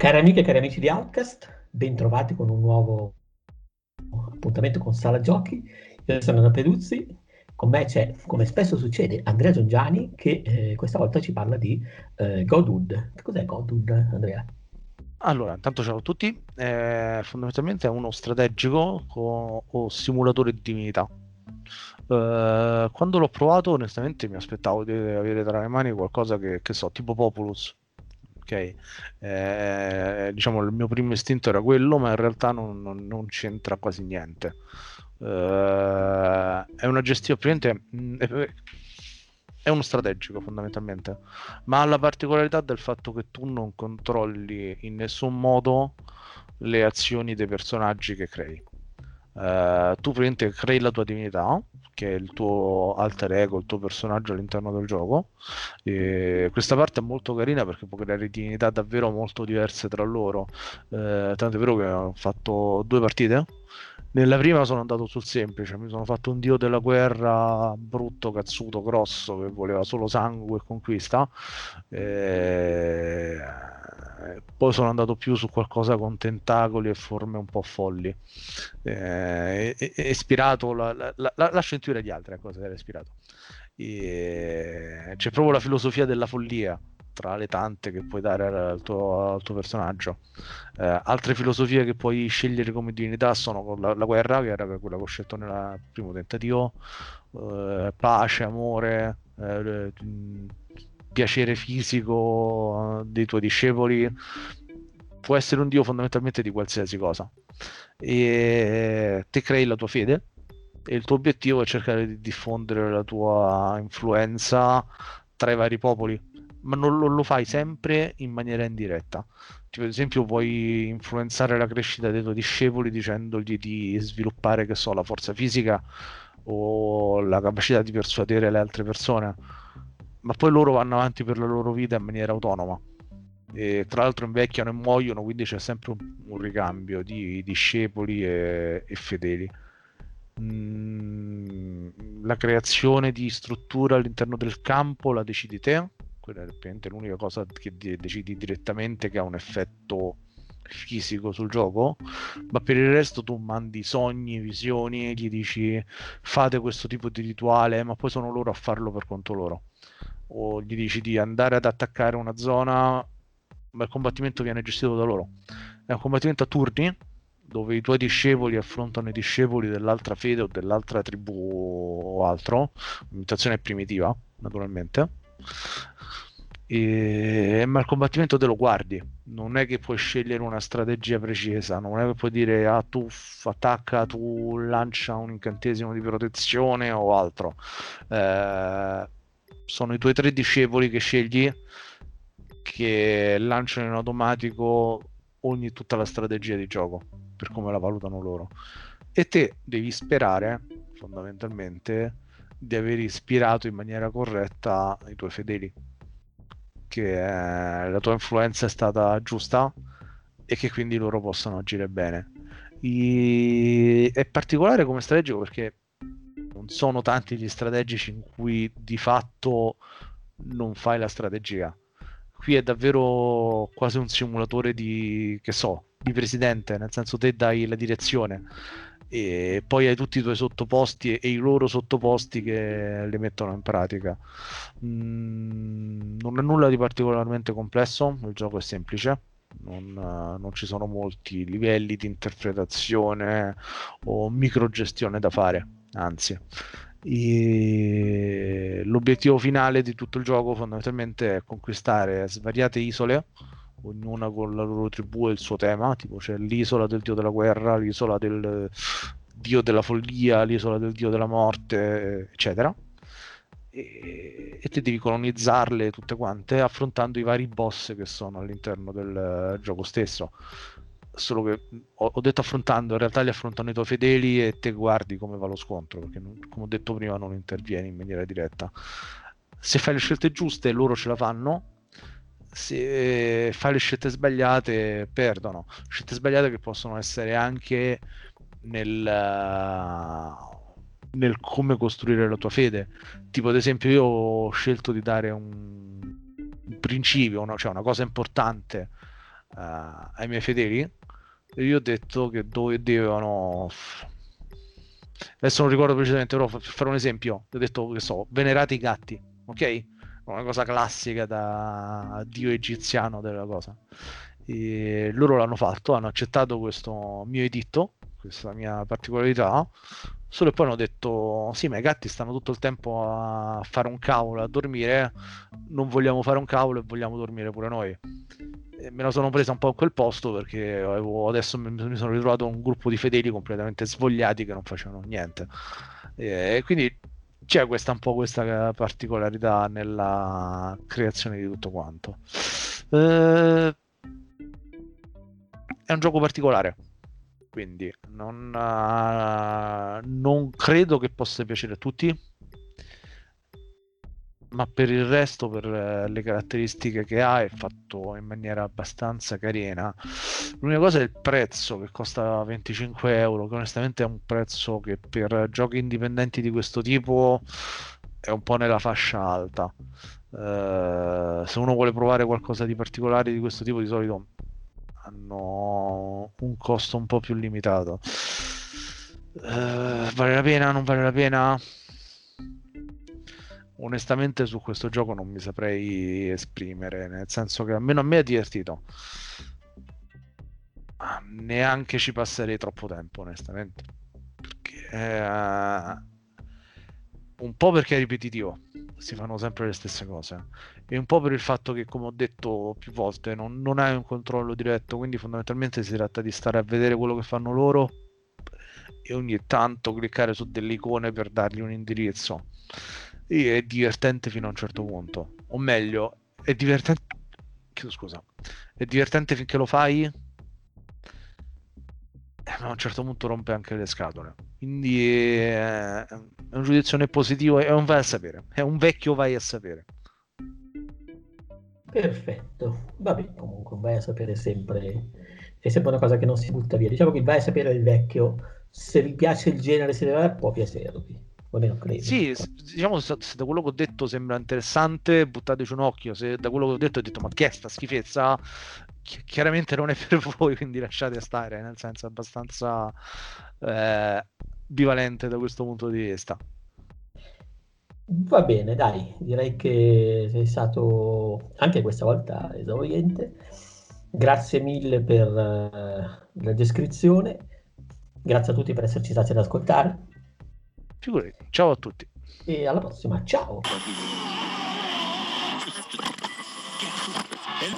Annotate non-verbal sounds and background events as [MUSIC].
Cari amiche e cari amici di Outcast, bentrovati con un nuovo appuntamento con Sala Giochi. Io sono Anna Peduzzi, con me c'è, come spesso succede, Andrea Giongiani che eh, questa volta ci parla di eh, Godwood. Che cos'è Godwood, Andrea? Allora, intanto ciao a tutti. Eh, fondamentalmente è uno strategico o, o simulatore di divinità. Eh, quando l'ho provato, onestamente mi aspettavo di avere tra le mani qualcosa che, che so, tipo Populus ok? Eh, diciamo il mio primo istinto era quello, ma in realtà non, non, non c'entra quasi niente. Eh, è una gestione, mm, è uno strategico fondamentalmente, ma ha la particolarità del fatto che tu non controlli in nessun modo le azioni dei personaggi che crei. Uh, tu praticamente crei la tua divinità, che è il tuo alter ego, il tuo personaggio all'interno del gioco. E questa parte è molto carina perché può creare divinità davvero molto diverse tra loro. Uh, tanto è vero che ho fatto due partite. Nella prima sono andato sul semplice, mi sono fatto un dio della guerra brutto, cazzuto, grosso, che voleva solo sangue e conquista. E poi sono andato più su qualcosa con tentacoli e forme un po' folli. Eh, ispirato, la, la, la, lascio intuire gli altri a cosa era ispirato. E, c'è proprio la filosofia della follia tra le tante che puoi dare al tuo, al tuo personaggio. Eh, altre filosofie che puoi scegliere come divinità sono la, la guerra, che era quella che ho scelto nel primo tentativo, eh, pace, amore, eh, piacere fisico dei tuoi discepoli, può essere un dio fondamentalmente di qualsiasi cosa. E te crei la tua fede e il tuo obiettivo è cercare di diffondere la tua influenza tra i vari popoli, ma non lo, lo fai sempre in maniera indiretta. Tipo, ad esempio, puoi influenzare la crescita dei tuoi discepoli dicendogli di sviluppare, che so, la forza fisica o la capacità di persuadere le altre persone ma poi loro vanno avanti per la loro vita in maniera autonoma. E tra l'altro invecchiano e muoiono, quindi c'è sempre un, un ricambio di discepoli e, e fedeli. Mm, la creazione di struttura all'interno del campo la decidi te, quella è l'unica cosa che decidi direttamente che ha un effetto fisico sul gioco, ma per il resto tu mandi sogni, visioni, gli dici fate questo tipo di rituale, ma poi sono loro a farlo per conto loro o gli dici di andare ad attaccare una zona, ma il combattimento viene gestito da loro. È un combattimento a turni dove i tuoi discepoli affrontano i discepoli dell'altra fede o dell'altra tribù o altro, un'imitazione primitiva, naturalmente. E... ma il combattimento te lo guardi, non è che puoi scegliere una strategia precisa, non è che puoi dire ah tu attacca, tu lancia un incantesimo di protezione o altro. Eh sono i tuoi tre discepoli che scegli che lanciano in automatico ogni tutta la strategia di gioco per come la valutano loro e te devi sperare fondamentalmente di aver ispirato in maniera corretta i tuoi fedeli. Che eh, la tua influenza è stata giusta e che quindi loro possano agire bene. I... è particolare come strategico perché non sono tanti gli strategici in cui di fatto non fai la strategia. Qui è davvero quasi un simulatore di, che so, di presidente, nel senso te dai la direzione e poi hai tutti i tuoi sottoposti e, i loro sottoposti che li mettono in pratica. Mm, non è nulla di particolarmente complesso, il gioco è semplice. Non, non, ci sono molti livelli di interpretazione o microgestione da fare anzi. E l'obiettivo finale di tutto il gioco fondamentalmente è conquistare svariate isole, ognuna con la loro tribù e il suo tema, tipo c'è l'isola del dio della guerra, l'isola del dio della follia, l'isola del dio della morte, eccetera. E, e te devi colonizzarle tutte quante affrontando i vari boss che sono all'interno del gioco stesso solo che ho, ho, detto affrontando, in realtà li affrontano i tuoi fedeli e te guardi come va lo scontro, perché non, come ho detto prima non intervieni in maniera diretta. Se fai le scelte giuste loro ce la fanno, se fai le scelte sbagliate perdono. Scelte sbagliate che possono essere anche nel, nel come costruire la tua fede. Tipo ad esempio io ho scelto di dare un, un principio, no? cioè una cosa importante uh, ai miei fedeli e io ho detto che dove devono adesso non ricordo precisamente però per fare un esempio ho detto che so venerate i gatti ok una cosa classica da dio egiziano della cosa. E loro l'hanno fatto hanno accettato questo mio editto questa mia particolarità solo poi hanno detto sì ma i gatti stanno tutto il tempo a fare un cavolo a dormire non vogliamo fare un cavolo e vogliamo dormire pure noi. E me la sono presa un po' in quel posto perché avevo, adesso mi sono ritrovato un gruppo di fedeli completamente svogliati che non facevano niente. E quindi c'è questa un po' questa particolarità nella creazione di tutto quanto eh, è un gioco particolare quindi non, uh, non credo che possa piacere a tutti ma per il resto, per eh, le caratteristiche che ha, è fatto in maniera abbastanza carina. L'unica cosa è il prezzo che costa 25 euro, che onestamente è un prezzo che per giochi indipendenti di questo tipo è un po' nella fascia alta. Uh, se uno vuole provare qualcosa di particolare di questo tipo, di solito hanno un costo un po' più limitato. Uh, vale la pena? Non vale la pena? Onestamente su questo gioco non mi saprei esprimere, nel senso che almeno a me è divertito. Ma neanche ci passerei troppo tempo, onestamente. Perché, eh, un po' perché è ripetitivo, si fanno sempre le stesse cose e un po' per il fatto che, come ho detto più volte, non, non hai un controllo diretto, quindi fondamentalmente si tratta di stare a vedere quello che fanno loro e ogni tanto cliccare su delle icone per dargli un indirizzo. E è divertente fino a un certo punto, o meglio, è divertente. Chiedo scusa, è divertente finché lo fai, ma a un certo punto rompe anche le scatole. Quindi è, è un giudizio positivo, è un vai a sapere, è un vecchio vai a sapere. Perfetto, vabbè, comunque vai a sapere sempre, è sempre una cosa che non si butta via. Diciamo che vai a sapere il vecchio, se vi piace il genere, se può piacervi. O meno credo. Sì, diciamo se, se, da quello che ho detto sembra interessante, buttateci un occhio. Se da quello che ho detto ho detto ma che è sta schifezza, Ch- chiaramente non è per [LAUGHS] voi, quindi lasciate stare, nel senso è abbastanza eh, bivalente da questo punto di vista. Va bene, dai, direi che sei stato anche questa volta esauriente. Grazie mille per uh, la descrizione. Grazie a tutti per esserci stati ad ascoltare. Figurati. Ciao a tutti. E alla prossima. Ciao.